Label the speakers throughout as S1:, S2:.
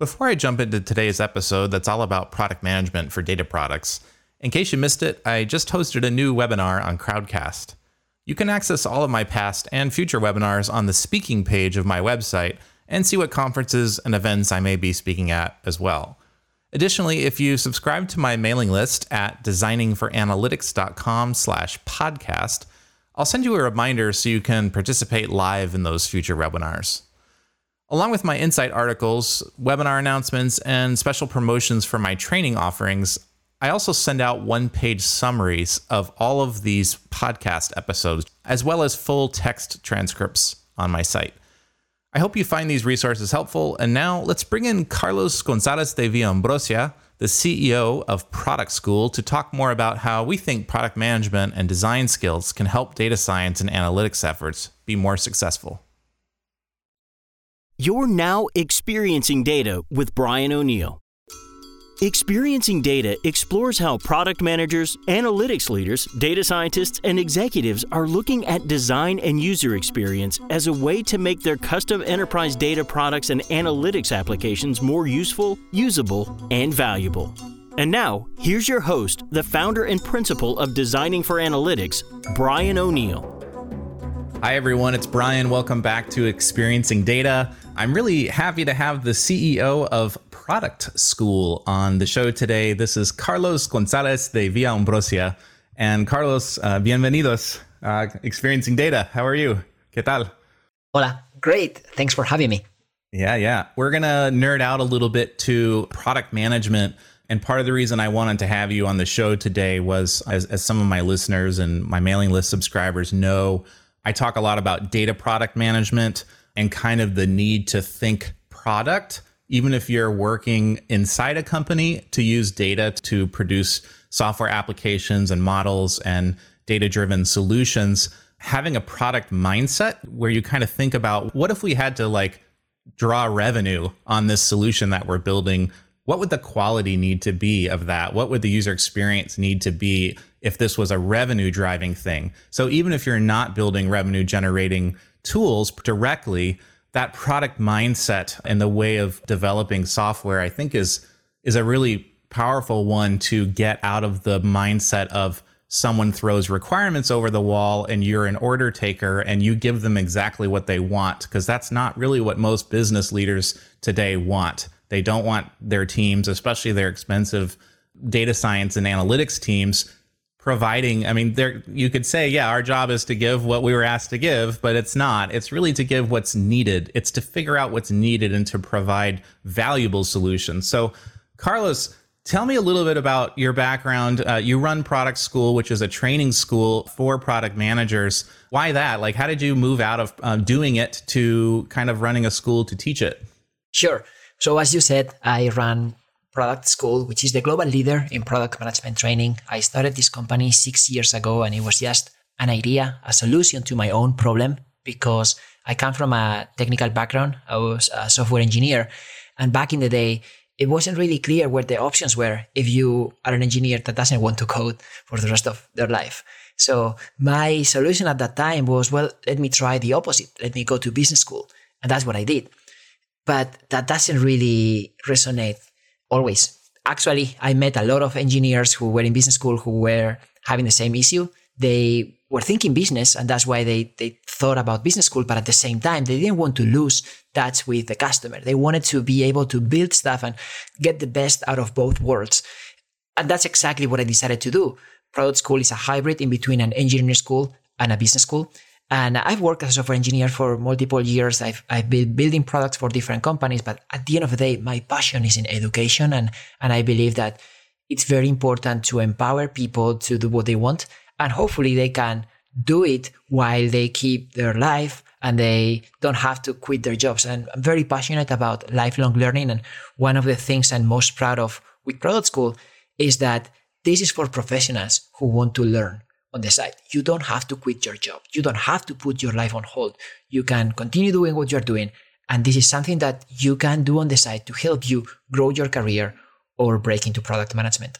S1: Before I jump into today's episode that's all about product management for data products, in case you missed it, I just hosted a new webinar on Crowdcast. You can access all of my past and future webinars on the speaking page of my website and see what conferences and events I may be speaking at as well. Additionally, if you subscribe to my mailing list at designingforanalytics.com slash podcast, I'll send you a reminder so you can participate live in those future webinars. Along with my insight articles, webinar announcements, and special promotions for my training offerings, I also send out one page summaries of all of these podcast episodes, as well as full text transcripts on my site. I hope you find these resources helpful. And now let's bring in Carlos Gonzalez de Villaumbrosia, the CEO of Product School, to talk more about how we think product management and design skills can help data science and analytics efforts be more successful.
S2: You're now experiencing data with Brian O'Neill. Experiencing Data explores how product managers, analytics leaders, data scientists, and executives are looking at design and user experience as a way to make their custom enterprise data products and analytics applications more useful, usable, and valuable. And now, here's your host, the founder and principal of Designing for Analytics, Brian O'Neill.
S1: Hi, everyone. It's Brian. Welcome back to Experiencing Data. I'm really happy to have the CEO of Product School on the show today. This is Carlos Gonzalez de Villaumbrosia. And Carlos, uh, bienvenidos. Uh, Experiencing Data. How are you? ¿Qué tal?
S3: Hola. Great. Thanks for having me.
S1: Yeah, yeah. We're going to nerd out a little bit to product management. And part of the reason I wanted to have you on the show today was, as, as some of my listeners and my mailing list subscribers know, I talk a lot about data product management and kind of the need to think product, even if you're working inside a company, to use data to produce software applications and models and data driven solutions. Having a product mindset where you kind of think about what if we had to like draw revenue on this solution that we're building? What would the quality need to be of that? What would the user experience need to be if this was a revenue driving thing? So even if you're not building revenue generating tools directly, that product mindset and the way of developing software, I think is is a really powerful one to get out of the mindset of someone throws requirements over the wall and you're an order taker and you give them exactly what they want because that's not really what most business leaders today want. They don't want their teams, especially their expensive data science and analytics teams, providing i mean there you could say yeah our job is to give what we were asked to give but it's not. It's really to give what's needed. It's to figure out what's needed and to provide valuable solutions. So carlos tell me a little bit about your background. Uh, you run product school which is a training school for product managers. Why that? Like how did you move out of uh, doing it to kind of running a school to teach it?
S3: Sure so as you said i ran Product School, which is the global leader in product management training. I started this company six years ago and it was just an idea, a solution to my own problem because I come from a technical background. I was a software engineer. And back in the day, it wasn't really clear what the options were if you are an engineer that doesn't want to code for the rest of their life. So my solution at that time was, well, let me try the opposite. Let me go to business school. And that's what I did. But that doesn't really resonate always. Actually, I met a lot of engineers who were in business school who were having the same issue. They were thinking business, and that's why they, they thought about business school. But at the same time, they didn't want to lose touch with the customer. They wanted to be able to build stuff and get the best out of both worlds. And that's exactly what I decided to do. Product school is a hybrid in between an engineering school and a business school. And I've worked as a software engineer for multiple years. I've, I've been building products for different companies, but at the end of the day, my passion is in education. And, and I believe that it's very important to empower people to do what they want. And hopefully they can do it while they keep their life and they don't have to quit their jobs. And I'm very passionate about lifelong learning. And one of the things I'm most proud of with Product School is that this is for professionals who want to learn on the side. You don't have to quit your job. You don't have to put your life on hold. You can continue doing what you're doing. And this is something that you can do on the side to help you grow your career or break into product management.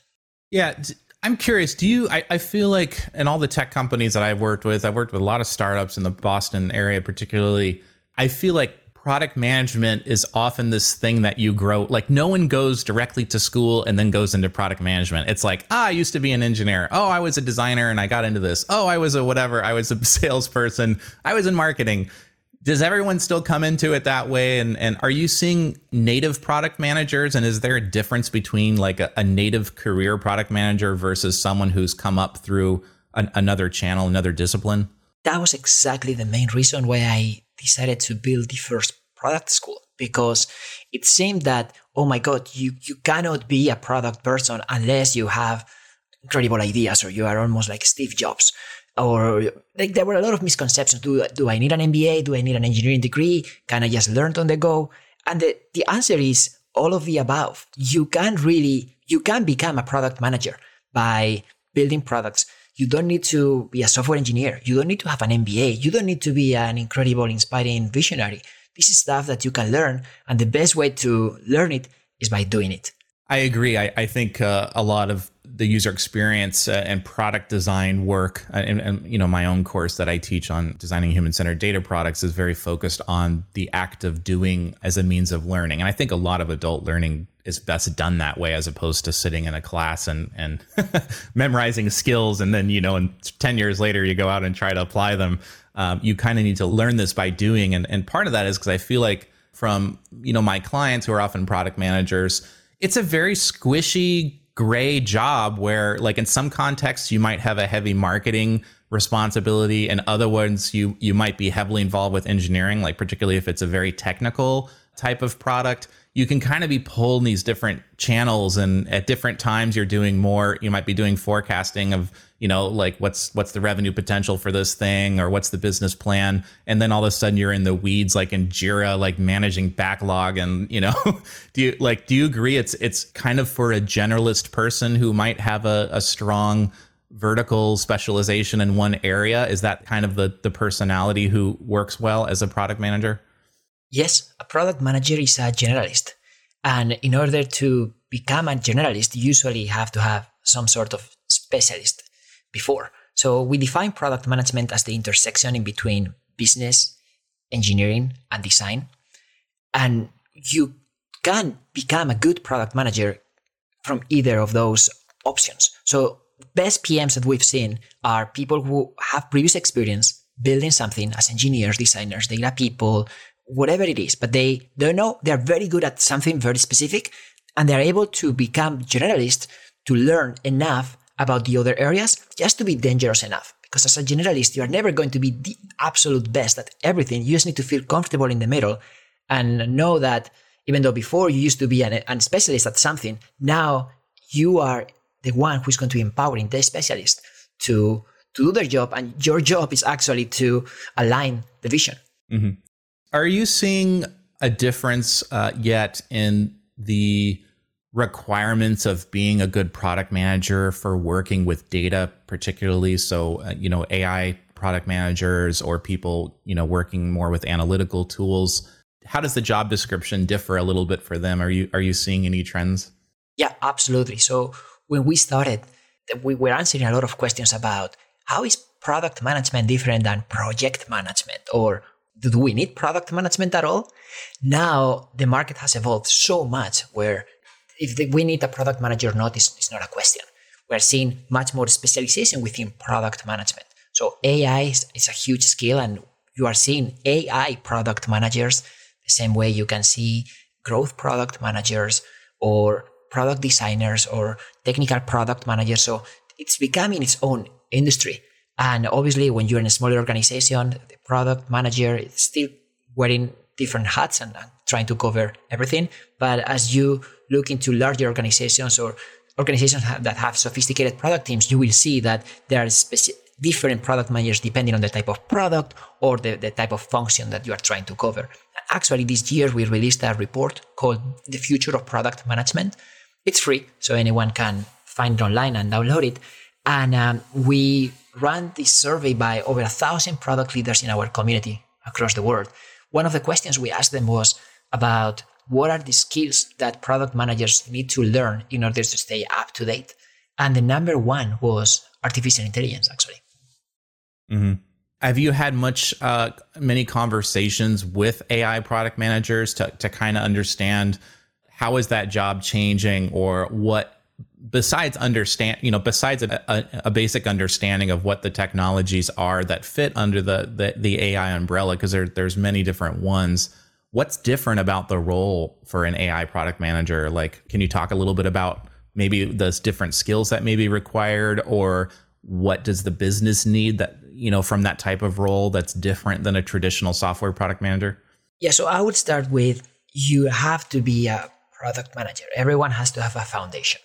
S1: Yeah. I'm curious, do you, I, I feel like in all the tech companies that I've worked with, I've worked with a lot of startups in the Boston area, particularly, I feel like product management is often this thing that you grow like no one goes directly to school and then goes into product management. It's like ah, i used to be an engineer. Oh i was a designer and i got into this. Oh i was a whatever. I was a salesperson. I was in marketing. Does everyone still come into it that way? And, and are you seeing native product managers? And is there a difference between like a, a native career product manager versus someone who's come up through an, another channel another discipline?
S3: That was exactly the main reason why i decided to build the first product school because it seemed that oh my god you you cannot be a product person unless you have incredible ideas or you are almost like Steve Jobs or like there were a lot of misconceptions. Do, do I need an MBA do I need an engineering degree? Can I just learn on the go? And the, the answer is all of the above. You can really you can become a product manager by building products you don't need to be a software engineer. You don't need to have an MBA. You don't need to be an incredible, inspiring visionary. This is stuff that you can learn. And the best way to learn it is by doing it.
S1: I agree. I, I think uh, a lot of the user experience uh, and product design work, uh, and, and, you know, my own course that I teach on designing human-centered data products is very focused on the act of doing as a means of learning. And I think a lot of adult learning is best done that way as opposed to sitting in a class and and memorizing skills and then you know and 10 years later you go out and try to apply them um, you kind of need to learn this by doing and, and part of that is because i feel like from you know my clients who are often product managers it's a very squishy gray job where like in some contexts you might have a heavy marketing responsibility and other ones you you might be heavily involved with engineering like particularly if it's a very technical type of product you can kind of be pulling these different channels and at different times you're doing more you might be doing forecasting of you know like what's what's the revenue potential for this thing or what's the business plan? And then all of a sudden you're in the weeds like in jira like managing backlog and you know do you like do you agree it's it's kind of for a generalist person who might have a, a strong vertical specialization in one area? Is that kind of the the personality who works well as a product manager
S3: Yes, a product manager is a generalist. And in order to become a generalist, you usually have to have some sort of specialist before. So we define product management as the intersection in between business, engineering, and design. And you can become a good product manager from either of those options. So best PMs that we've seen are people who have previous experience building something as engineers, designers, data people, whatever it is, but they don't know they're very good at something very specific and they're able to become generalists to learn enough about the other areas just to be dangerous enough. Because as a generalist, you are never going to be the absolute best at everything. You just need to feel comfortable in the middle and know that even though before you used to be an, an specialist at something, now you are the one who's going to be empowering the specialist to, to do their job. And your job is actually to align the vision.
S1: Mm-hmm. Are you seeing a difference uh, yet in the requirements of being a good product manager for working with data, particularly? So, uh, you know, AI product managers or people, you know, working more with analytical tools. How does the job description differ a little bit for them? Are you are you seeing any trends?
S3: Yeah, absolutely. So when we started, we were answering a lot of questions about how is product management different than project management or do we need product management at all? Now the market has evolved so much where if we need a product manager or not is, is not a question. We're seeing much more specialization within product management. So AI is, is a huge skill and you are seeing AI product managers the same way you can see growth product managers or product designers or technical product managers. So it's becoming its own industry. And obviously, when you're in a smaller organization, the product manager is still wearing different hats and, trying to cover everything. But as you look into larger organizations or organizations that have sophisticated product teams, you will see that there are speci- different product managers depending on the type of product or the, the type of function that you are trying to cover. Actually, this year we released a report called The Future of Product Management. It's free, so anyone can find it online and download it. And um, we ran this survey by over a thousand product leaders in our community across the world. One of the questions we asked them was about what are the skills that product managers need to learn in order to stay up to date. And the number one was artificial intelligence, actually.
S1: Mm-hmm. Have you had much, uh, many conversations with AI product managers to, to kind of understand how is that job changing or what, besides understand, you know, besides a, a, a basic understanding of what the technologies are that fit under the, the, the AI umbrella, because there, there's many different ones. What's different about the role for an AI product manager? Like, can you talk a little bit about maybe those different skills that may be required or what does the business need that you know from that type of role that's different than a traditional software product manager
S3: yeah so i would start with you have to be a product manager everyone has to have a foundation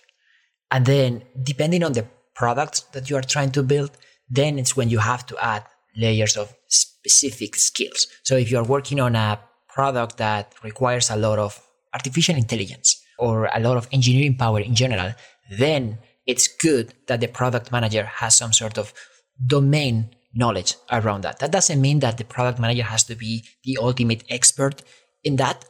S3: and then depending on the product that you are trying to build then it's when you have to add layers of specific skills so if you are working on a product that requires a lot of artificial intelligence or a lot of engineering power in general then it's good that the product manager has some sort of domain knowledge around that. That doesn't mean that the product manager has to be the ultimate expert in that.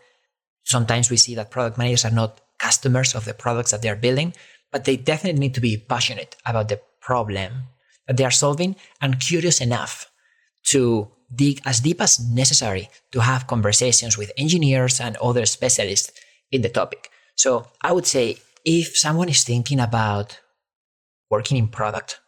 S3: Sometimes we see that product managers are not customers of the products that they're building, but they definitely need to be passionate about the problem that they are solving and curious enough to dig as deep as necessary to have conversations with engineers and other specialists in the topic. So I would say if someone is thinking about working in product,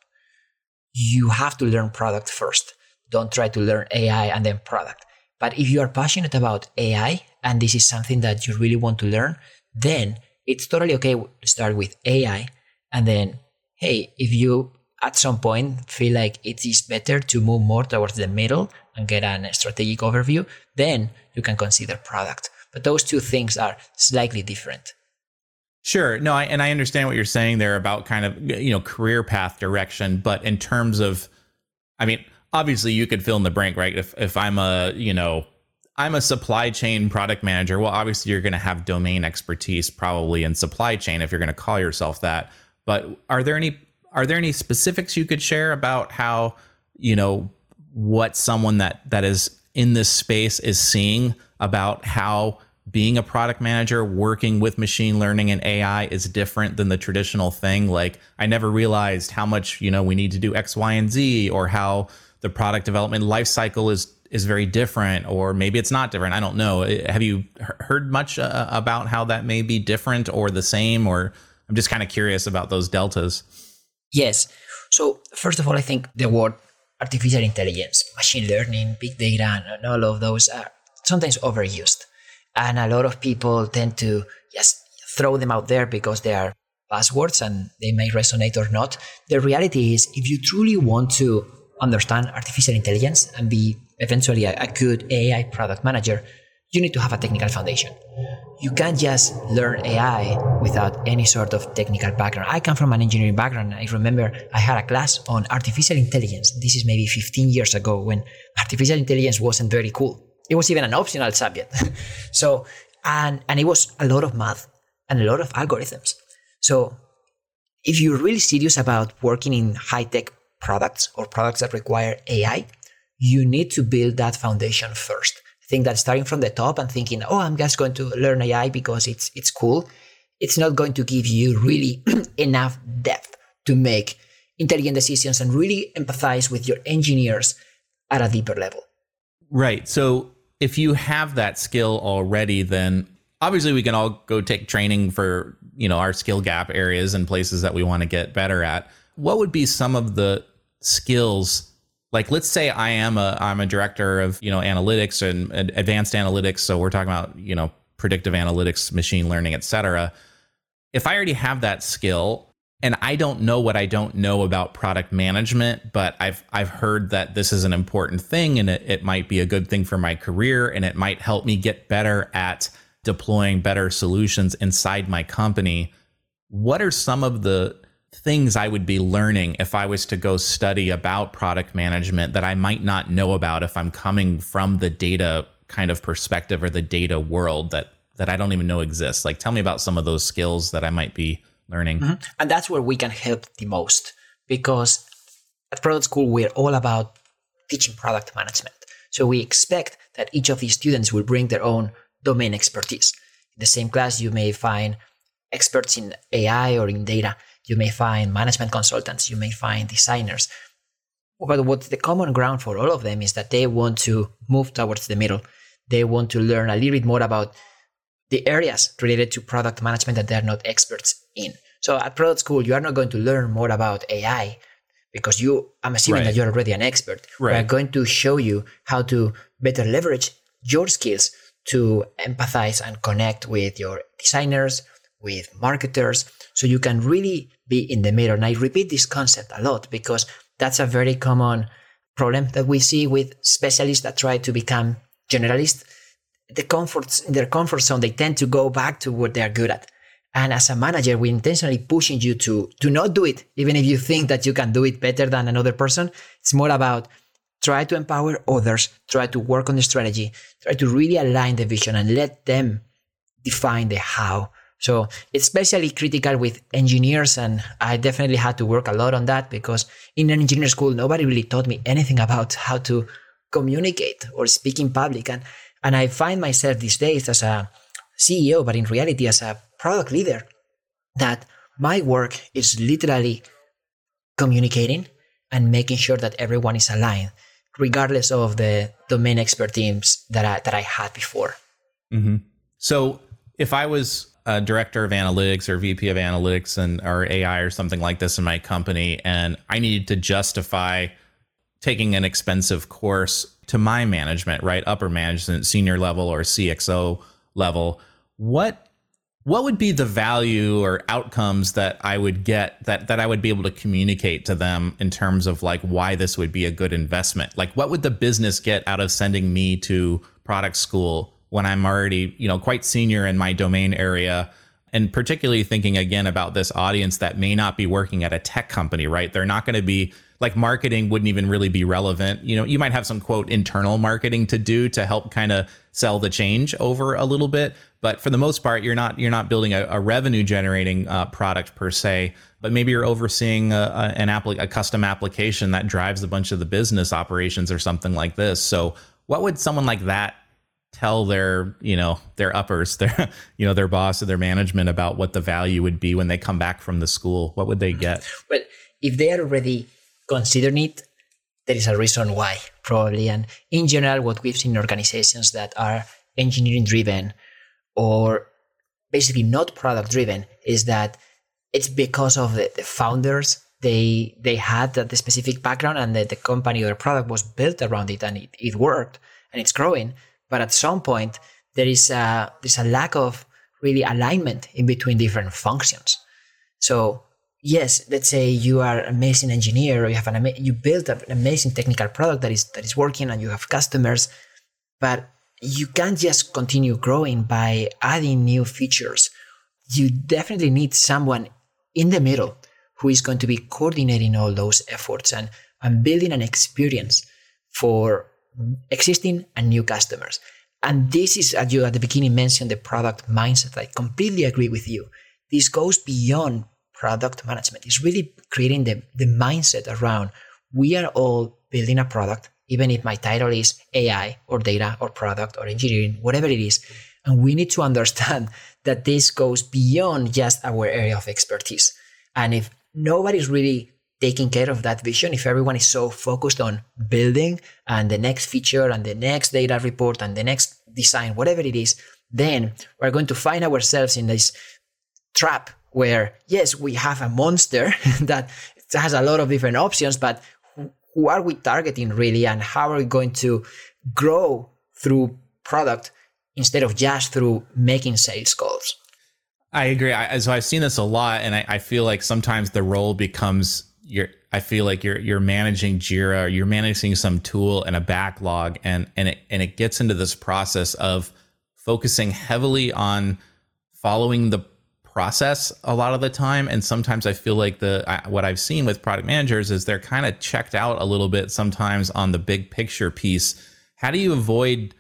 S3: you have to learn product first. Don't try to learn AI and then product. But if you are passionate about AI and this is something that you really want to learn, then it's totally okay to start with AI. And then, hey, if you at some point feel like it is better to move more towards the middle and get a strategic overview, then you can consider product. But those two things are slightly different.
S1: Sure. No, I, and I understand what you're saying there about kind of you know career path direction, but in terms of, I mean, obviously you could fill in the blank, right? If if I'm a you know I'm a supply chain product manager, well, obviously you're going to have domain expertise probably in supply chain if you're going to call yourself that. But are there any are there any specifics you could share about how you know what someone that that is in this space is seeing about how being a product manager working with machine learning and AI is different than the traditional thing. Like I never realized how much, you know, we need to do X, Y, and Z or how the product development life cycle is is very different or maybe it's not different. I don't know. Have you heard much uh, about how that may be different or the same or I'm just kind of curious about those deltas.
S3: Yes. So, first of all, I think the word artificial intelligence, machine learning, big data, and all of those are sometimes overused and a lot of people tend to just throw them out there because they are buzzwords and they may resonate or not. The reality is, if you truly want to understand artificial intelligence and be eventually a, a good AI product manager, you need to have a technical foundation. You can't just learn AI without any sort of technical background. I come from an engineering background. I remember I had a class on artificial intelligence. This is maybe 15 years ago when artificial intelligence wasn't very cool. It was even an optional subject. so, and, and it was a lot of math and a lot of algorithms. So, if you're really serious about working in high tech products or products that require AI, you need to build that foundation first. I think that starting from the top and thinking, oh, I'm just going to learn AI because it's it's cool, it's not going to give you really enough depth to make intelligent decisions and really empathize with your engineers at a deeper level.
S1: Right. So if you have that skill already, then obviously we can all go take training for, you know, our skill gap areas and places that we want to get better at. What would be some of the skills like let's say I am a I'm a director of, you know, analytics and, advanced analytics, so we're talking about, you know, predictive analytics, machine learning, et cetera. If I already have that skill, and I don't know what I don't know about product management, but I've I've heard that this is an important thing and it, it might be a good thing for my career and it might help me get better at deploying better solutions inside my company. What are some of the things I would be learning if I was to go study about product management that I might not know about if I'm coming from the data kind of perspective or the data world that that I don't even know exists? Like tell me about some of those skills that I might be learning. Mm-hmm.
S3: And that's where we can help the most because at Product School, we're all about teaching product management. So we expect that each of these students will bring their own domain expertise. In the same class, you may find experts in AI or in data. You may find management consultants. You may find designers. but what's the common ground for all of them is that they want to move towards the middle. They want to learn a little bit more about the areas related to product management that they're not experts in. So at product school, you are not going to learn more about AI because you, I'm assuming right. that you're already an expert. Right. We're going to show you how to better leverage your skills to empathize and connect with your designers, with marketers, so you can really be in the middle. And I repeat this concept a lot because that's a very common problem that we see with specialists that try to become generalists. The comforts in their comfort zone, they tend to go back to what they're good at. And as a manager, we're intentionally pushing you to, to not do it, even if you think that you can do it better than another person. It's more about try to empower others, try to work on the strategy, try to really align the vision and let them define the how. So especially critical with engineers, and I definitely had to work a lot on that because in an engineer school, nobody really taught me anything about how to communicate or speak in public. And, and I find myself these days as a CEO, but in reality as a product leader, that my work is literally communicating and making sure that everyone is aligned, regardless of the domain expertise that I, that I had before.
S1: Mm-hmm. So if I was a director of analytics or VP of analytics and or AI or something like this in my company, and I needed to justify taking an expensive course to my management, right, upper management, senior level or CXO level, what what would be the value or outcomes that I would get that that I would be able to communicate to them in terms of like why this would be a good investment? Like what would the business get out of sending me to product school when I'm already, you know, quite senior in my domain area. And particularly thinking again about this audience that may not be working at a tech company, right? They're not going to be like marketing wouldn't even really be relevant. You know, you might have some quote internal marketing to do to help kind of sell the change over a little bit, but for the most part, you're not you're not building a, a revenue generating uh, product per se. But maybe you're overseeing a, a, an app a custom application that drives a bunch of the business operations or something like this. So, what would someone like that tell their you know their uppers their you know their boss or their management about what the value would be when they come back from the school. What would they get?
S3: Well if they are already considering it there is a reason why probably. And in general what we've seen in organizations that are engineering driven or basically not product driven is that it's because of the, the founders they they had that the specific background and that the company or product was built around it and it, it worked and it's growing but at some point, there is a there's a lack of really alignment in between different functions. So yes, let's say you are an amazing engineer or you have an ama- you built an amazing technical product that is that is working and you have customers, but you can't just continue growing by adding new features. You definitely need someone in the middle who is going to be coordinating all those efforts and, and building an experience for existing and new customers. And this is, as you at the beginning mentioned, the product mindset. I completely agree with you. This goes beyond product management. It's really creating the, the mindset around we are all building a product, even if my title is AI or data or product or engineering, whatever it is. And we need to understand that this goes beyond just our area of expertise. And if nobody's really taking care of that vision, if everyone is so focused on building and the next feature and the next data report and the next design, whatever it is, then we're going to find ourselves in this trap where, yes, we have a monster that has a lot of different options, but who are we targeting really and how are we going to grow through product instead of just through making sales calls?
S1: I agree. I, so I've seen this a lot, and I, I feel like sometimes the role becomes you're I feel like you're you're managing Jira, you're managing some tool and a backlog, and and it and it gets into this process of focusing heavily on following the process a lot of the time. And sometimes i feel like the I, what i've seen with product managers is they're kind of checked out a little bit sometimes on the big picture piece. How do you avoid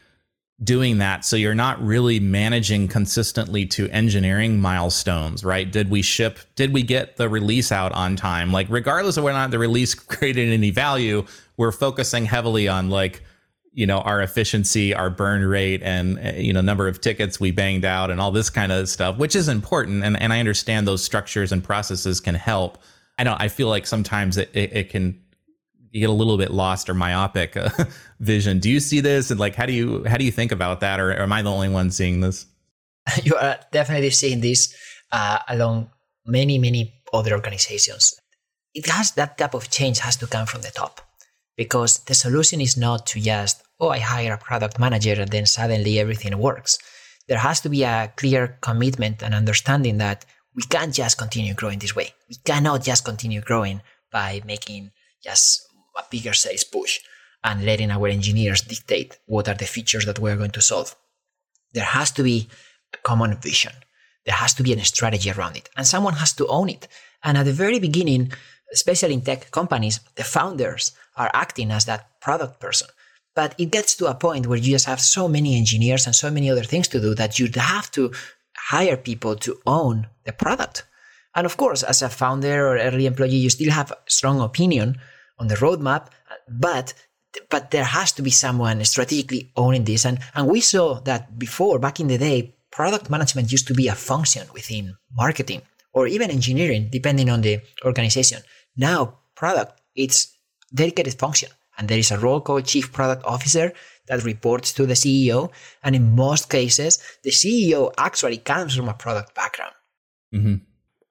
S1: doing that. So you're not really managing consistently to engineering milestones right? Did we ship did we get the release out on time? Like regardless of whether or not the release created any value we're focusing heavily on like you know our efficiency our burn rate and eh, you know number of tickets we banged out and all this kind of stuff which is important. And, and i understand those structures and processes can help. I know i feel like sometimes it, it, it can you get a little bit lost or myopic uh, vision. Do you see this and like how do you how do you think about that, or, or am I the only one seeing this?
S3: You are definitely seeing this uh, along many many other organizations. It has that type of change has to come from the top because the solution is not to just oh I hire a product manager and then suddenly everything works. There has to be a clear commitment and understanding that we can't just continue growing this way. We cannot just continue growing by making just a bigger sales push and letting our engineers dictate what are the features that we're going to solve. There has to be a common vision. There has to be a strategy around it, and someone has to own it. And at the very beginning, especially in tech companies, the founders are acting as that product person. But it gets to a point where you just have so many engineers and so many other things to do that you'd have to hire people to own the product. And of course, as a founder or early employee, you still have a strong opinion on the roadmap, but but there has to be someone strategically owning this. And and we saw that before, back in the day, product management used to be a function within marketing or even engineering, depending on the organization. Now, product it's dedicated function, and there is a role called chief product officer that reports to the CEO. And in most cases, the CEO actually comes from a product background.
S1: Mm-hmm.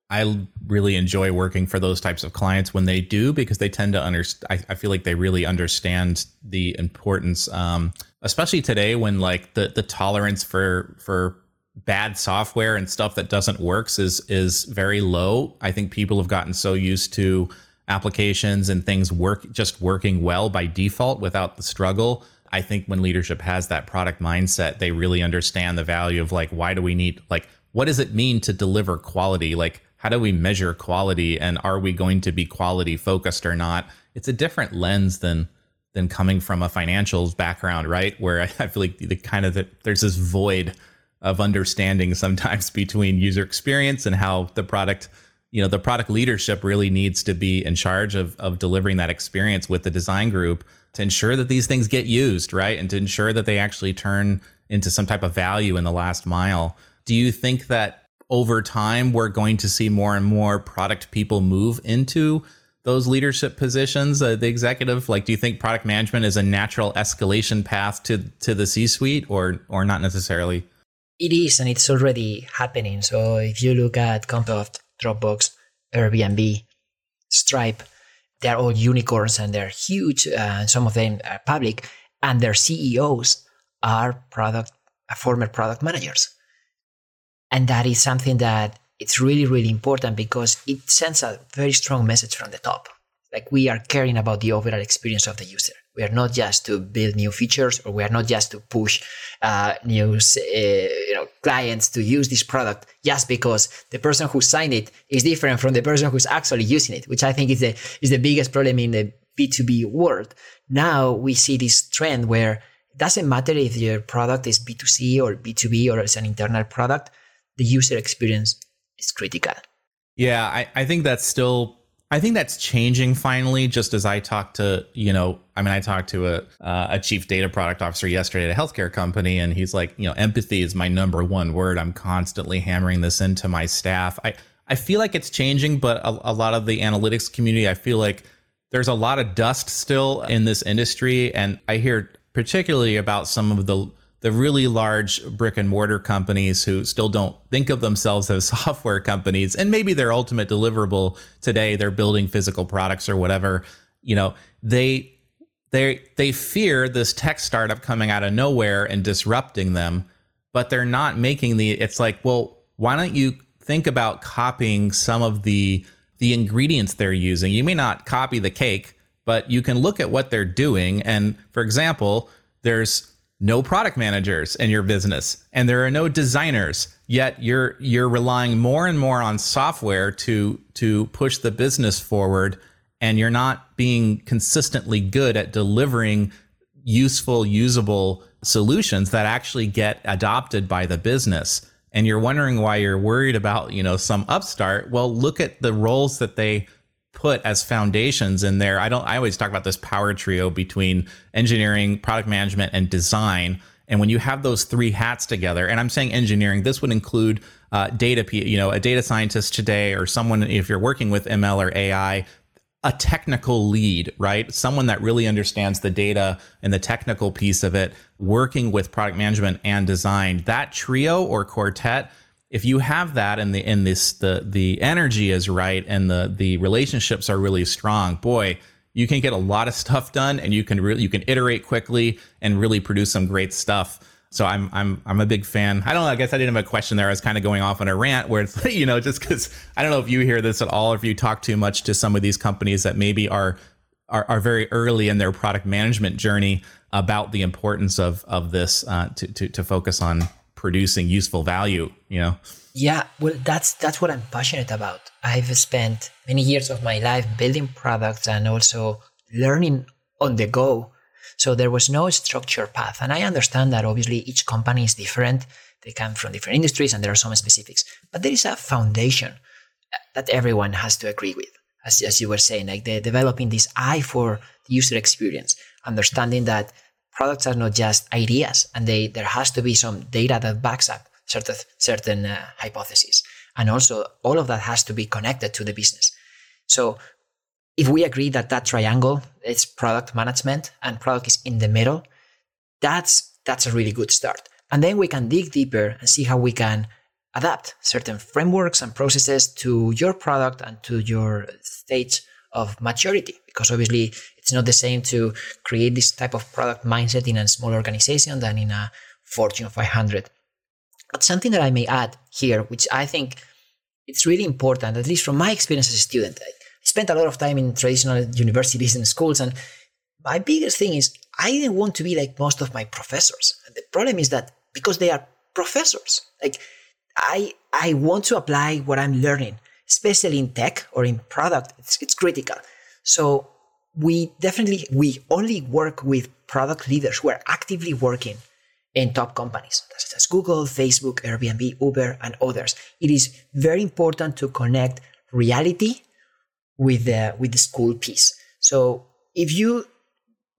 S1: I really enjoy working for those types of clients when they do because they tend to understand. I feel like they really understand the importance, um, especially today when like the the tolerance for for bad software and stuff that doesn't works is is very low. I think people have gotten so used to applications and things work just working well by default without the struggle. I think when leadership has that product mindset, they really understand the value of like why do we need like what does it mean to deliver quality? Like how do we measure quality and are we going to be quality focused or not? It's a different lens than than coming from a financials background right? Where i, feel like the kind of the, there's this void of understanding sometimes between user experience and how the product you know the product leadership really needs to be in charge of of delivering that experience with the design group to ensure that these things get used right? And to ensure that they actually turn into some type of value in the last mile. Do you think that over time we're going to see more and more product people move into those leadership positions. Uh, the executive like do you think product management is a natural escalation path to to the c suite or or not necessarily?
S3: It is and it's already happening. So if you look at compost dropbox airbnb stripe they're all unicorns and they're huge uh, some of them are public and their ceos are product former product managers and that is something that it's really, really important because it sends a very strong message from the top. Like we are caring about the overall experience of the user. We are not just to build new features, or we are not just to push uh, new uh, you know, clients to use this product just because the person who signed it is different from the person who's actually using it, which I think is the is the biggest problem in the B2B world. Now we see this trend where it doesn't matter if your product is B2C or B2B or it's an internal product the user experience is critical.
S1: Yeah, I, I think that's still I think that's changing finally. Just as I talked to, you know, I mean, I talked to a uh, a chief data product officer yesterday at a healthcare company, and he's like, you know, empathy is my number one word. I'm constantly hammering this into my staff. I I feel like it's changing, but a, a lot of the analytics community, I feel like there's a lot of dust still in this industry, and I hear particularly about some of the the really large brick and mortar companies who still don't think of themselves as software companies and maybe their ultimate deliverable today they're building physical products or whatever you know they they they fear this tech startup coming out of nowhere and disrupting them but they're not making the it's like well why don't you think about copying some of the the ingredients they're using? You may not copy the cake but you can look at what they're doing and for example there's no product managers in your business and there are no designers. Yet you're you're relying more and more on software to to push the business forward and you're not being consistently good at delivering useful usable solutions that actually get adopted by the business. And you're wondering why you're worried about you know some upstart. Well look at the roles that they put as foundations in there. I don't I always talk about this power trio between engineering, product management and design. And when you have those three hats together, and I'm saying engineering, this would include uh, data, you know, a data scientist today or someone if you're working with ML or AI, a technical lead, right? Someone that really understands the data and the technical piece of it, working with product management and design. That trio or quartet, if you have that and the in this the the energy is right and the the relationships are really strong, boy, you can get a lot of stuff done and you can really you can iterate quickly and really produce some great stuff. So I'm I'm I'm a big fan. I don't know. I guess I didn't have a question there. I was kind of going off on a rant where it's you know just because I don't know if you hear this at all, or if you talk too much to some of these companies that maybe are are, are very early in their product management journey about the importance of of this uh, to, to to focus on producing useful value. You know.
S3: Yeah, well, that's that's what I'm passionate about. I've spent many years of my life building products and also learning on the go so there was no structured path. And I understand that obviously each company is different. They come from different industries and there are some specifics. But there is a foundation that everyone has to agree with. As, as you were saying, like the developing this eye for the user experience, understanding that products are not just ideas and they there has to be some data that backs up certain certain uh, hypotheses and also all of that has to be connected to the business so if we agree that that triangle is product management and product is in the middle, that's that's a really good start. And then we can dig deeper and see how we can adapt certain frameworks and processes to your product and to your stage of maturity. Because obviously it's not the same to create this type of product mindset in a small organization than in a Fortune 500. But something that I may add here, which I think it's really important, at least from my experience as a student, I spent a lot of time in traditional universities and schools, and my biggest thing is I didn't want to be like most of my professors. And the problem is that because they are professors, like I I want to apply what I'm learning, especially in tech or in product. It's, it's critical. So we definitely we only work with product leaders who are actively working in top companies such as Google, Facebook, Airbnb, Uber, and others. It is very important to connect reality with the with the school piece. So if you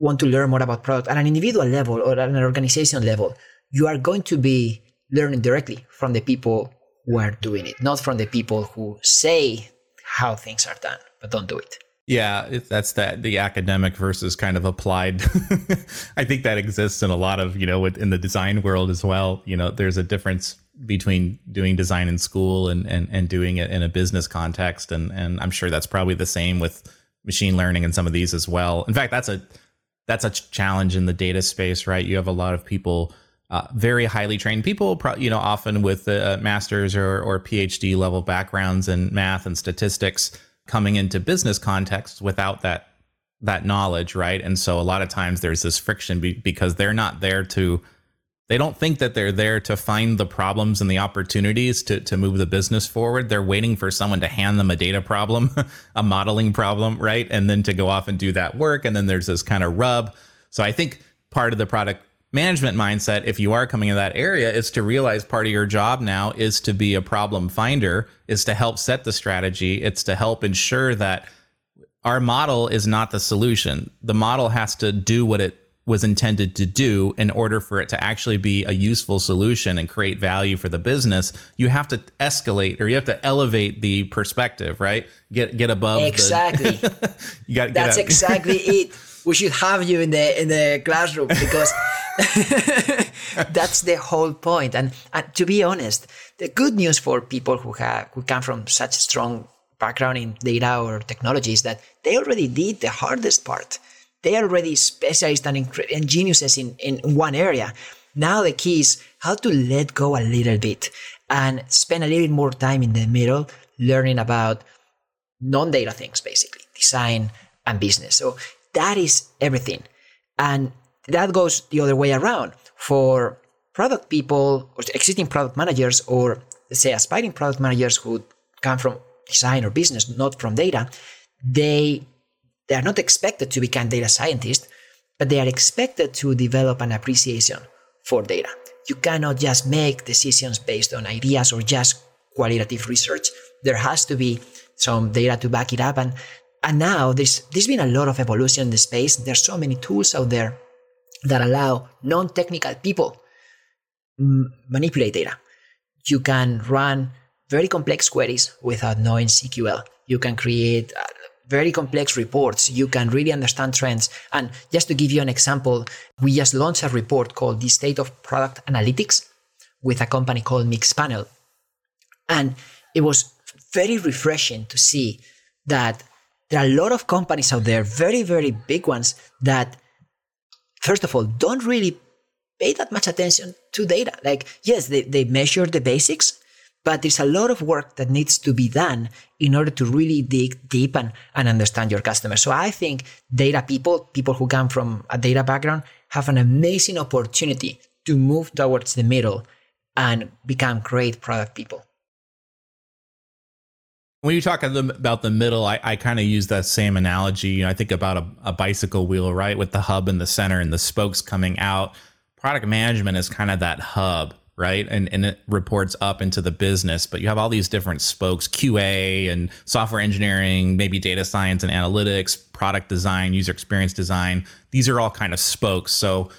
S3: want to learn more about product at an individual level or at an organization level, you are going to be learning directly from the people who are doing it, not from the people who say how things are done but don't do it.
S1: Yeah, that's that the academic versus kind of applied. I think that exists in a lot of you know in the design world as well. You know, there's a difference between doing design in school and, and, and doing it in a business context. And, and I'm sure that's probably the same with machine learning and some of these as well. In fact, that's a, that's a challenge in the data space, right? You have a lot of people, uh, very highly trained people, you know, often with uh, masters or, or PhD level backgrounds in math and statistics coming into business contexts without that, that knowledge. Right. And so a lot of times there's this friction be, because they're not there to, they don't think that they're there to find the problems and the opportunities to, to move the business forward. They're waiting for someone to hand them a data problem, a modeling problem, right? And then to go off and do that work. And then there's this kind of rub. So I think part of the product management mindset, if you are coming in that area, is to realize part of your job now is to be a problem finder, is to help set the strategy. It's to help ensure that our model is not the solution. The model has to do what it was intended to do in order for it to actually be a useful solution and create value for the business you have to escalate or you have to elevate the perspective right get get above
S3: exactly
S1: the,
S3: you got that's exactly it we should have you in the in the classroom because that's the whole point and, and to be honest the good news for people who have who come from such strong background in data or technology is that they already did the hardest part they are already specialists and, and geniuses in, in one area. Now the key is how to let go a little bit and spend a little bit more time in the middle learning about non-data things, basically design and business. So that is everything. And that goes the other way around for product people or existing product managers or say aspiring product managers who come from design or business, not from data. They they are not expected to become data scientists, but they are expected to develop an appreciation for data. You cannot just make decisions based on ideas or just qualitative research. There has to be some data to back it up. And, and now there's, there's been a lot of evolution in the space. There's so many tools out there that allow non-technical people m- manipulate data. You can run very complex queries without knowing SQL. You can create uh, very complex reports. You can really understand trends. And just to give you an example, we just launched a report called the State of Product Analytics with a company called Mixpanel. And it was very refreshing to see that there are a lot of companies out there, very, very big ones, that first of all don't really pay that much attention to data. Like, yes, they, they measure the basics, but there's a lot of work that needs to be done in order to really dig deep and, and understand your customer. So I think data people, people who come from a data background, have an amazing opportunity to move towards the middle and become great product people.
S1: When you talk about the middle, I, I kind of use that same analogy. You know, I think about a, a bicycle wheel, right, with the hub in the center and the spokes coming out. Product management is kind of that hub, right? And and it reports up into the business, but you have all these different spokes, QA and software engineering, maybe data science and analytics, product design, user experience design. These are all kind of spokes. So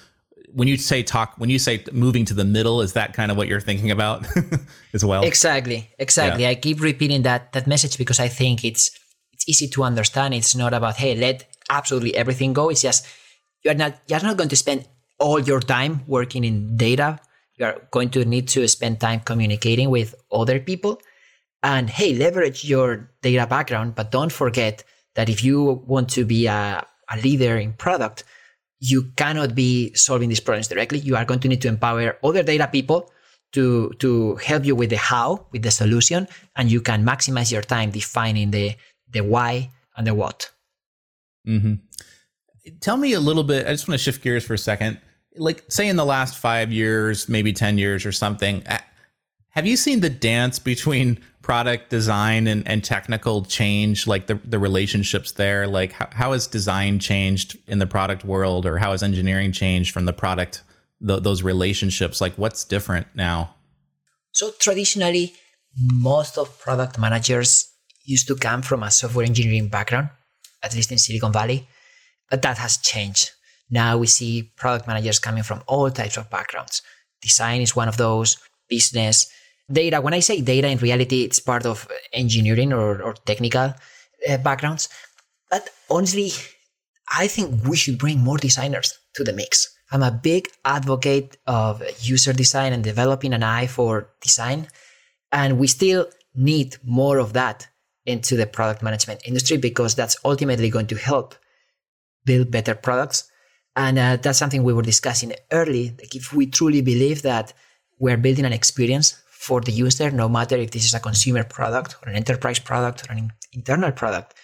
S1: when you say talk when you say moving to the middle is that kind of what you're thinking about as well?
S3: Exactly exactly. Yeah. i keep repeating that that message because i think it's it's easy to understand. It's not about hey let absolutely everything go. It's just you're not you're not going to spend all your time working in data. You're going to need to spend time communicating with other people. And hey leverage your data background but don't forget that if you want to be a, a leader in product you cannot be solving these problems directly. You are going to need to empower other data people to, to help you with the how, with the solution, and you can maximize your time defining the, the why and the what.
S1: Mm-hmm. Tell me a little bit. I just want to shift gears for a second. Like, say, in the last five years, maybe 10 years or something, have you seen the dance between product design and, and technical change, like the, the relationships there? Like, how, how has design changed in the product world, or how has engineering changed from the product, those relationships? Like, what's different now?
S3: So, traditionally, most of product managers used to come from a software engineering background, at least in Silicon Valley, but that has changed. Now we see product managers coming from all types of backgrounds. Design is one of those, business, data, when I say data, in reality, it's part of engineering or, or technical uh, backgrounds. But honestly, I think we should bring more designers to the mix. I'm a big advocate of user design and developing an eye for design. And we still need more of that into the product management industry because that's ultimately going to help build better products. And uh, that's something we were discussing early. Like if we truly believe that we're building an experience for the user, no matter if this is a consumer product or an enterprise product or an internal product.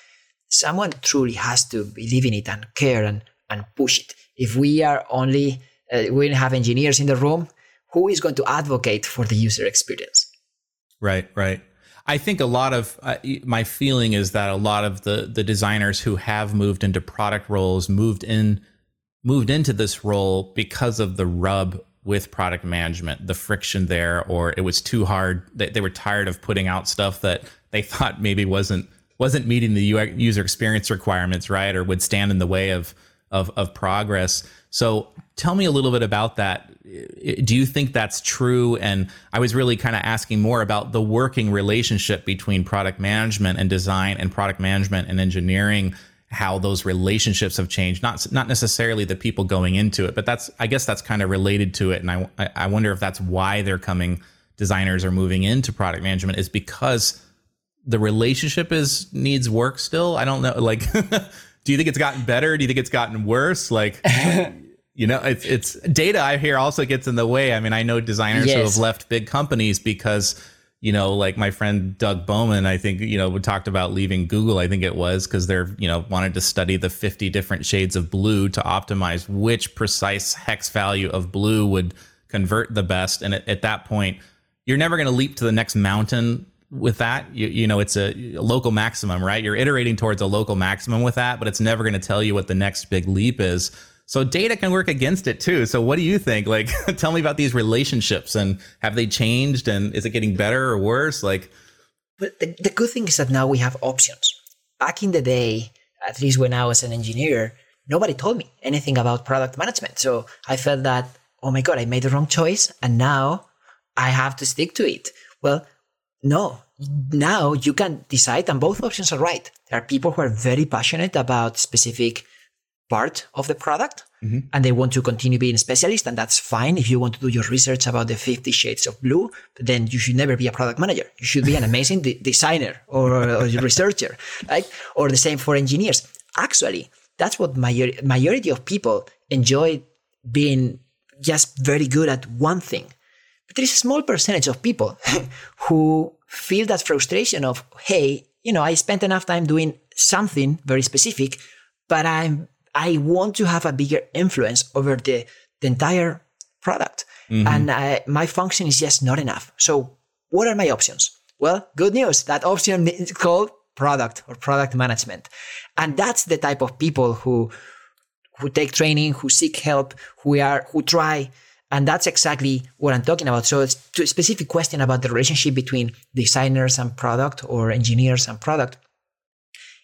S3: Someone truly has to believe in it and care and, and push it. If we are only, uh, we have engineers in the room, who is going to advocate for the user experience?
S1: Right, right. I think a lot of uh, my feeling is that a lot of the the designers who have moved into product roles moved in moved into this role because of the rub with product management, the friction there, or it was too hard. They, they were tired of putting out stuff that they thought maybe wasn't wasn't meeting the user experience requirements, right, or would stand in the way of of, of progress. So tell me a little bit about that. Do you think that's true? And I was really kind of asking more about the working relationship between product management and design and product management and engineering how those relationships have changed not not necessarily the people going into it but that's i guess that's kind of related to it. And i i wonder if that's why they're coming designers are moving into product management is because the relationship is needs work still. I don't know like do you think it's gotten better? Do you think it's gotten worse? Like you know it's it's data i hear also gets in the way. I mean i know designers yes. who have left big companies because you know, like my friend Doug Bowman, I think, you know, we talked about leaving Google, I think it was, because they're, you know, wanted to study the 50 different shades of blue to optimize which precise hex value of blue would convert the best. And at, at that point, you're never going to leap to the next mountain with that. You, you know, it's a, a local maximum, right? You're iterating towards a local maximum with that, but it's never going to tell you what the next big leap is. So data can work against it too. So what do you think? Like, tell me about these relationships and have they changed and is it getting better or worse? Like,
S3: but the, the good thing is that now we have options. Back in the day, at least when I was an engineer, nobody told me anything about product management. So I felt that, oh my God, I made the wrong choice and now I have to stick to it. Well, no, now you can decide, and both options are right. There are people who are very passionate about specific part of the product mm-hmm. and they want to continue being a specialist and that's fine. If you want to do your research about the 50 shades of blue then you should never be a product manager. You should be an amazing de- designer or, or researcher right? Or the same for engineers. Actually that's what major- majority of people enjoy being just very good at one thing. But there is a small percentage of people who feel that frustration of hey you know i spent enough time doing something very specific but i'm I want to have a bigger influence over the, the entire product. Mm-hmm. And I, my function is just not enough. So, what are my options? Well, good news. That option is called product or product management. And that's the type of people who who take training, who seek help, who are who try. And that's exactly what I'm talking about. So it's to a specific question about the relationship between designers and product or engineers and product.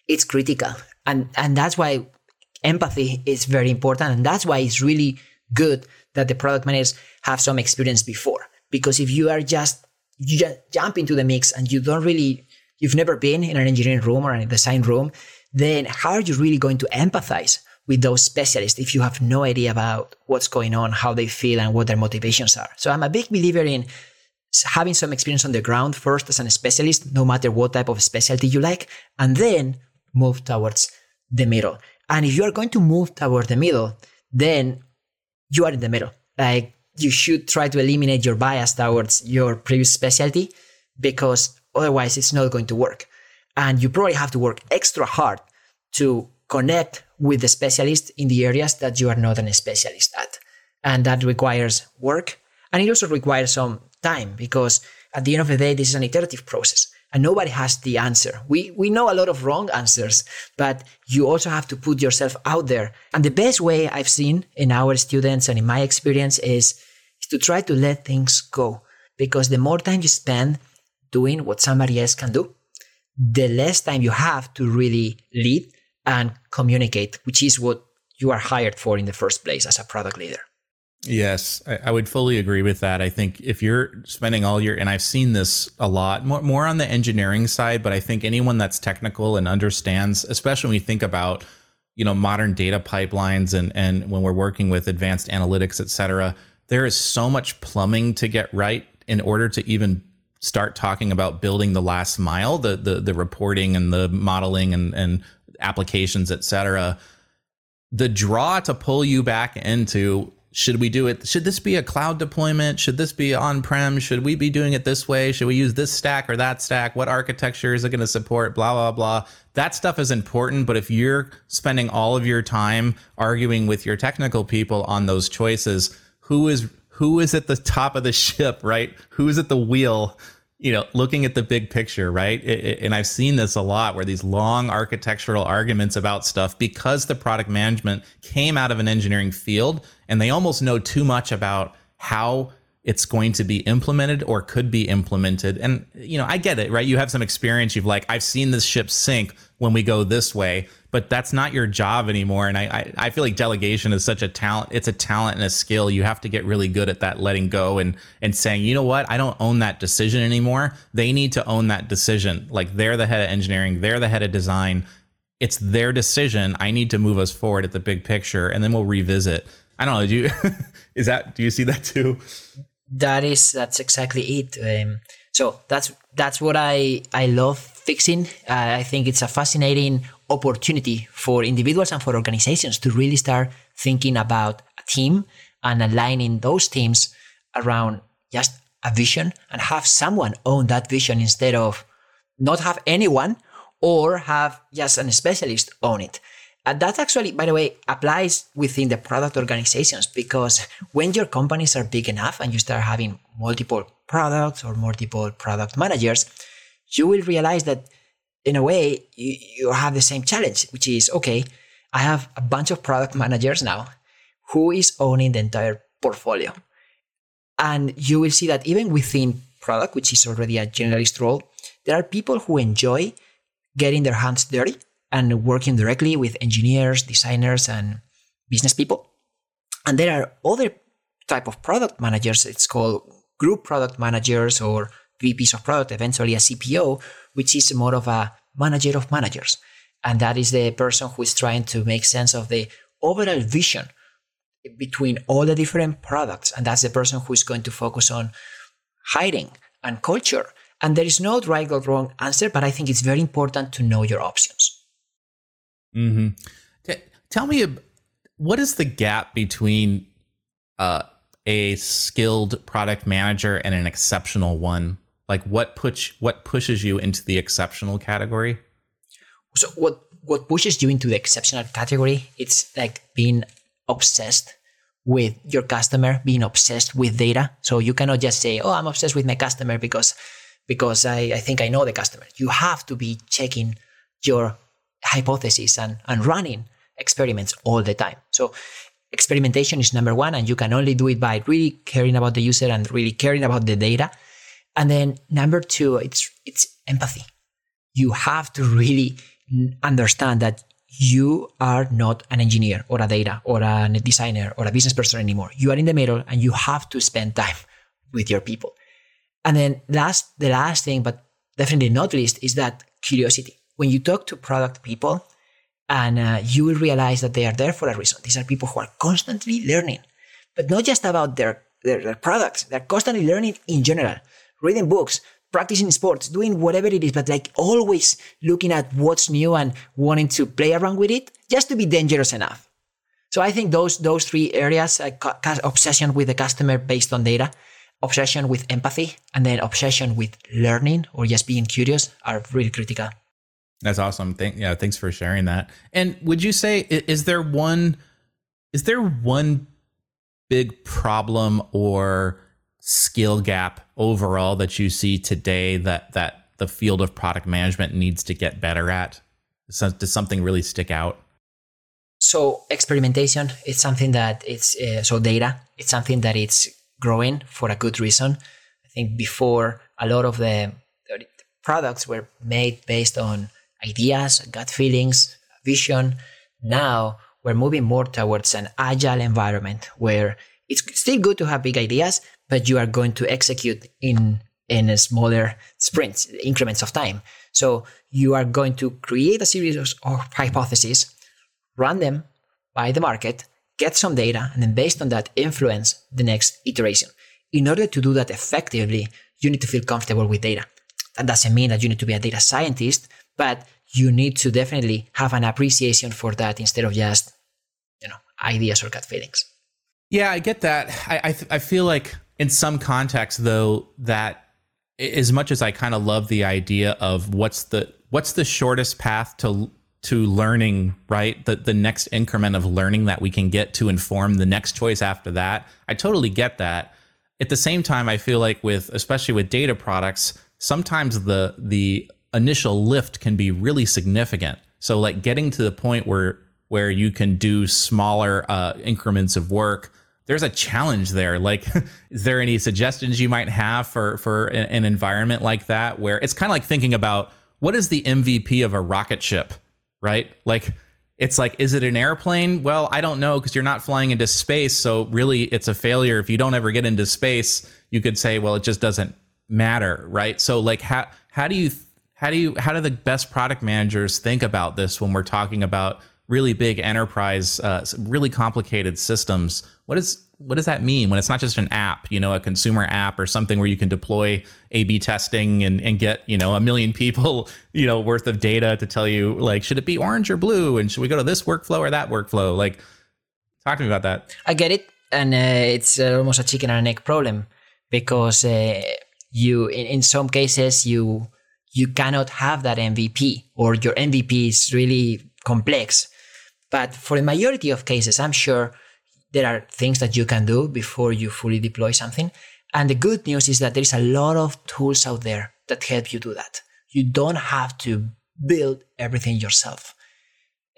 S3: It's critical. And and that's why empathy is very important. And that's why it's really good that the product managers have some experience before. Because if you are just, you just jump into the mix and you don't really, you've never been in an engineering room or in a design room, then how are you really going to empathize with those specialists if you have no idea about what's going on, how they feel, and what their motivations are? So I'm a big believer in having some experience on the ground first as a specialist, no matter what type of specialty you like, and then move towards the middle. And if you are going to move toward the middle, then you are in the middle. Like you should try to eliminate your bias towards your previous specialty because otherwise it's not going to work. And you probably have to work extra hard to connect with the specialist in the areas that you are not an specialist at. And that requires work. And it also requires some time because at the end of the day, this is an iterative process and nobody has the answer. We we know a lot of wrong answers, but you also have to put yourself out there. And the best way I've seen in our students and in my experience is, is to try to let things go. Because the more time you spend doing what somebody else can do, the less time you have to really lead and communicate, which is what you are hired for in the first place as a product leader.
S1: Yes, I, I, would fully agree with that. I think if you're spending all your, and I've seen this a lot more, more on the engineering side, but I think anyone that's technical and understands, especially when you think about, you know, modern data pipelines and, and when we're working with advanced analytics, et cetera, there is so much plumbing to get right in order to even start talking about building the last mile, the, the, the reporting and the modeling and, and applications, et cetera. The draw to pull you back into should we do it? Should this be a cloud deployment? Should this be on-prem? Should we be doing it this way? Should we use this stack or that stack? What architecture is it going to support? Blah blah blah. That stuff is important but if you're spending all of your time arguing with your technical people on those choices who is who is at the top of the ship right? Who's at the wheel you know, looking at the big picture, right? It, it, and I've seen this a lot where these long architectural arguments about stuff because the product management came out of an engineering field and they almost know too much about how it's going to be implemented or could be implemented. And, you know, I get it, right? You have some experience. You've like, I've seen this ship sink when we go this way, but that's not your job anymore. And I, I, I, feel like delegation is such a talent. It's a talent and a skill. You have to get really good at that letting go and, and saying, you know what? I don't own that decision anymore. They need to own that decision. Like they're the head of engineering. They're the head of design. It's their decision. I need to move us forward at the big picture and then we'll revisit. I don't know. Do you, is that, do you see that too?
S3: that is that's exactly it. Um, so that's that's what I I love fixing. Uh, I think it's a fascinating opportunity for individuals and for organizations to really start thinking about a team and aligning those teams around just a vision and have someone own that vision instead of not have anyone or have just a specialist own it. And that actually, by the way, applies within the product organizations because when your companies are big enough and you start having multiple products or multiple product managers, you will realize that in a way you, you have the same challenge, which is okay, I have a bunch of product managers now. Who is owning the entire portfolio? And you will see that even within product, which is already a generalist role, there are people who enjoy getting their hands dirty and working directly with engineers, designers, and business people. And there are other type of product managers. It's called group product managers or VPs of product, eventually a CPO, which is more of a manager of managers. And that is the person who is trying to make sense of the overall vision between all the different products. And that's the person who is going to focus on hiring and culture. And there is no right or wrong answer, but I think it's very important to know your options.
S1: Mm-hmm. T- tell me, what is the gap between uh, a skilled product manager and an exceptional one? Like, what push what pushes you into the exceptional category?
S3: So, what what pushes you into the exceptional category? It's like being obsessed with your customer, being obsessed with data. So you cannot just say, "Oh, I'm obsessed with my customer because because I, I think I know the customer." You have to be checking your hypothesis and, and running experiments all the time. So experimentation is number one, and you can only do it by really caring about the user and really caring about the data. And then number two, it's it's empathy. You have to really understand that you are not an engineer or a data or a designer or a business person anymore. You are in the middle and you have to spend time with your people. And then last, the last thing, but definitely not least, is that curiosity. When you talk to product people, and uh, you will realize that they are there for a reason. These are people who are constantly learning, but not just about their, their, their products. They're constantly learning in general, reading books, practicing sports, doing whatever it is, but like always looking at what's new and wanting to play around with it just to be dangerous enough. So I think those those three areas: uh, obsession with the customer based on data, obsession with empathy, and then obsession with learning or just being curious are really critical.
S1: That's awesome. Thank yeah, thanks for sharing that. And would you say is there one is there one big problem or skill gap overall that you see today that that the field of product management needs to get better at? Does something really stick out?
S3: So experimentation it's something that it's uh, so data. It's something that it's growing for a good reason. I think before a lot of the products were made based on ideas, gut feelings, vision. Now we're moving more towards an agile environment where it's still good to have big ideas, but you are going to execute in in smaller sprints, increments of time. So you are going to create a series of hypotheses, run them by the market, get some data, and then based on that, influence the next iteration. In order to do that effectively, you need to feel comfortable with data. That doesn't mean that you need to be a data scientist, but you need to definitely have an appreciation for that instead of just, you know, ideas or gut feelings.
S1: Yeah, I get that. I I, th- I feel like in some contexts though that as much as I kind of love the idea of what's the what's the shortest path to to learning, right? The the next increment of learning that we can get to inform the next choice after that. I totally get that. At the same time, I feel like with especially with data products, sometimes the the initial lift can be really significant. So like getting to the point where where you can do smaller uh, increments of work there's a challenge there. Like, is there any suggestions you might have for for an, environment like that where it's kind of like thinking about what is the MVP of a rocket ship, right? Like, it's like, is it an airplane? Well, I don't know because you're not flying into space. So really, it's a failure. If you don't ever get into space, you could say, well, it just doesn't matter, right? So like, how how do you how do you how do the best product managers think about this when we're talking about really big enterprise, uh, really complicated systems. What is what does that mean when it's not just an app, you know, a consumer app or something where you can deploy A/B testing and and get you know a million people you know worth of data to tell you like should it be orange or blue and should we go to this workflow or that workflow? Like, talk to me about that.
S3: I get it, and uh, it's uh, almost a chicken and an egg problem because uh, you in, in some cases you you cannot have that MVP or your MVP is really complex but for the majority of cases, I'm sure there are things that you can do before you fully deploy something. And the good news is that there is a lot of tools out there that help you do that. You don't have to build everything yourself.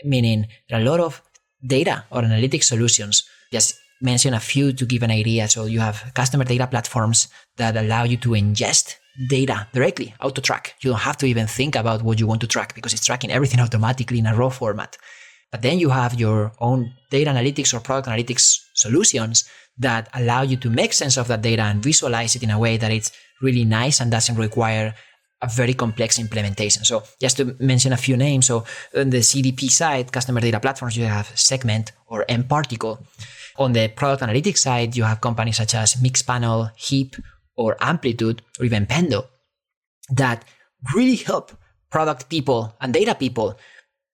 S3: Meaning, there are a lot of data or analytic solutions. Just mention a few to give an idea. So you have customer data platforms that allow you to ingest data directly, auto track. You don't have to even think about what you want to track because it's tracking everything automatically in a raw format. But then you have your own data analytics or product analytics solutions that allow you to make sense of that data and visualize it in a way that it's really nice and doesn't require a very complex implementation. So just to mention a few names. So on the CDP side, customer data platforms, you have Segment or mParticle. On the product analytics side, you have companies such as Mixpanel, Heap, or Amplitude, or even Pendo that really help product people and data people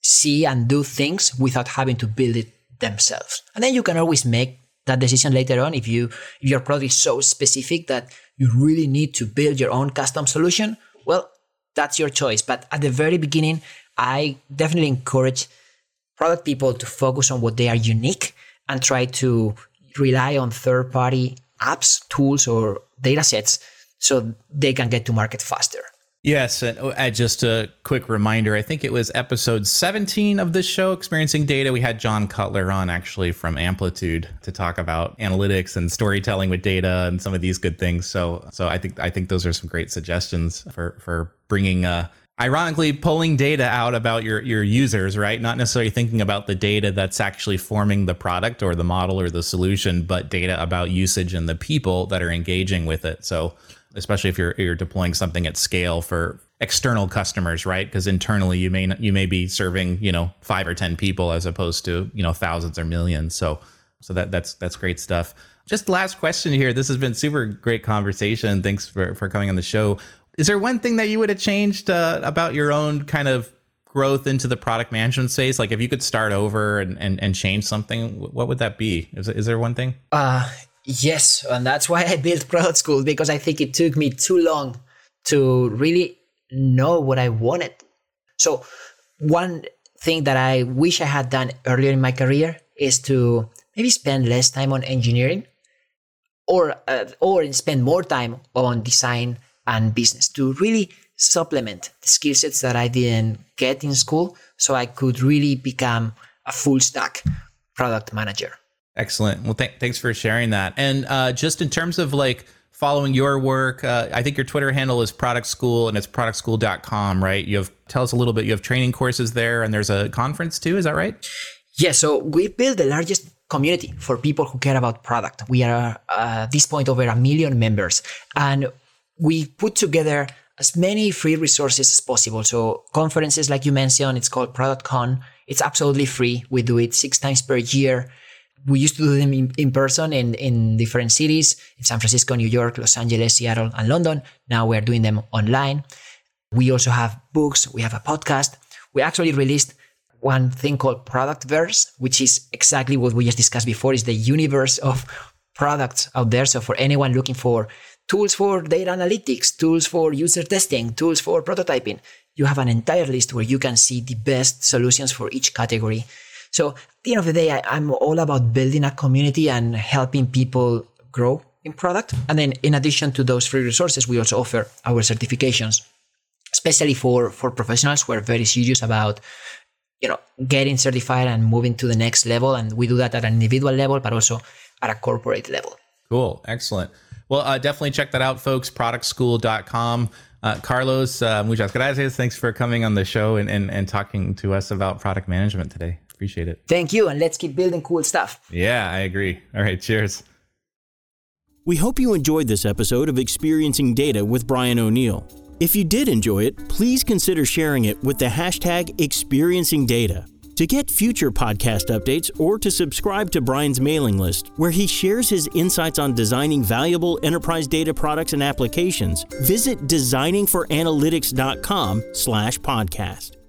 S3: see and do things without having to build it themselves. And then you can always make that decision later on if you if your product is so specific that you really need to build your own custom solution well that's your choice but at the very beginning i definitely encourage product people to focus on what they are unique and try to rely on third party apps tools or data sets so they can get to market faster
S1: Yes, and uh, just a quick reminder. I think it was episode 17 of this show, Experiencing Data. We had John Cutler on actually from Amplitude to talk about analytics and storytelling with data and some of these good things. So, so I think I think those are some great suggestions for for bringing uh, ironically pulling data out about your your users right not necessarily thinking about the data that's actually forming the product or the model or the solution but data about usage and the people that are engaging with it so especially if you're you're deploying something at scale for external customers, right? Because internally you may you may be serving you know five or ten people as opposed to you know thousands or millions. So so that that's that's great stuff. Just last question here. This has been super great conversation. Thanks for for coming on the show. Is there one thing that you would have changed uh, about your own kind of growth into the product management space? Like if you could start over and, and, and change something, what would that be? Is, is there one thing?
S3: Uh, Yes, and that's why I built Product School because I think it took me too long to really know what I wanted. So, one thing that I wish I had done earlier in my career is to maybe spend less time on engineering or uh, or spend more time on design and business to really supplement the skill sets that I didn't get in school so I could really become a full stack product manager.
S1: Excellent. Well, th- thanks for sharing that. And uh, just in terms of like following your work, uh, I think your Twitter handle is Product School and it's productschool.com, right? You have tell us a little bit. You have training courses there, and there's a conference too. Is that right?
S3: Yeah. So we built the largest community for people who care about product. We are uh, at this point over a million members, and we put together as many free resources as possible. So conferences like you mentioned, it's called ProductCon. It's absolutely free. We do it six times per year we used to do them in, in person in, in different cities in San Francisco, New York, Los Angeles, Seattle, and London. Now we're doing them online. We also have books, we have a podcast. We actually released one thing called Product Verse, which is exactly what we just discussed before, is the universe of products out there. So for anyone looking for tools for data analytics, tools for user testing, tools for prototyping, you have an entire list where you can see the best solutions for each category so at the end of the day, I, I'm all about building a community and helping people grow in product. And then in addition to those free resources, we also offer our certifications, especially for, for professionals who are very serious about you know getting certified and moving to the next level. And we do that at an individual level, but also at a corporate level.
S1: Cool. Excellent. Well, uh, definitely check that out, folks. Productschool.com. Uh, Carlos, uh, muchas gracias. Thanks for coming on the show and, and, and talking to us about product management today. Appreciate it.
S3: Thank you. And let's keep building cool stuff.
S1: Yeah, I agree. All right. Cheers.
S2: We hope you enjoyed this episode of Experiencing Data with Brian O'Neill. If you did enjoy it, please consider sharing it with the hashtag Experiencing Data. To get future podcast updates or to subscribe to Brian's mailing list, where he shares his insights on designing valuable enterprise data products and applications, visit designingforanalytics.com slash podcast.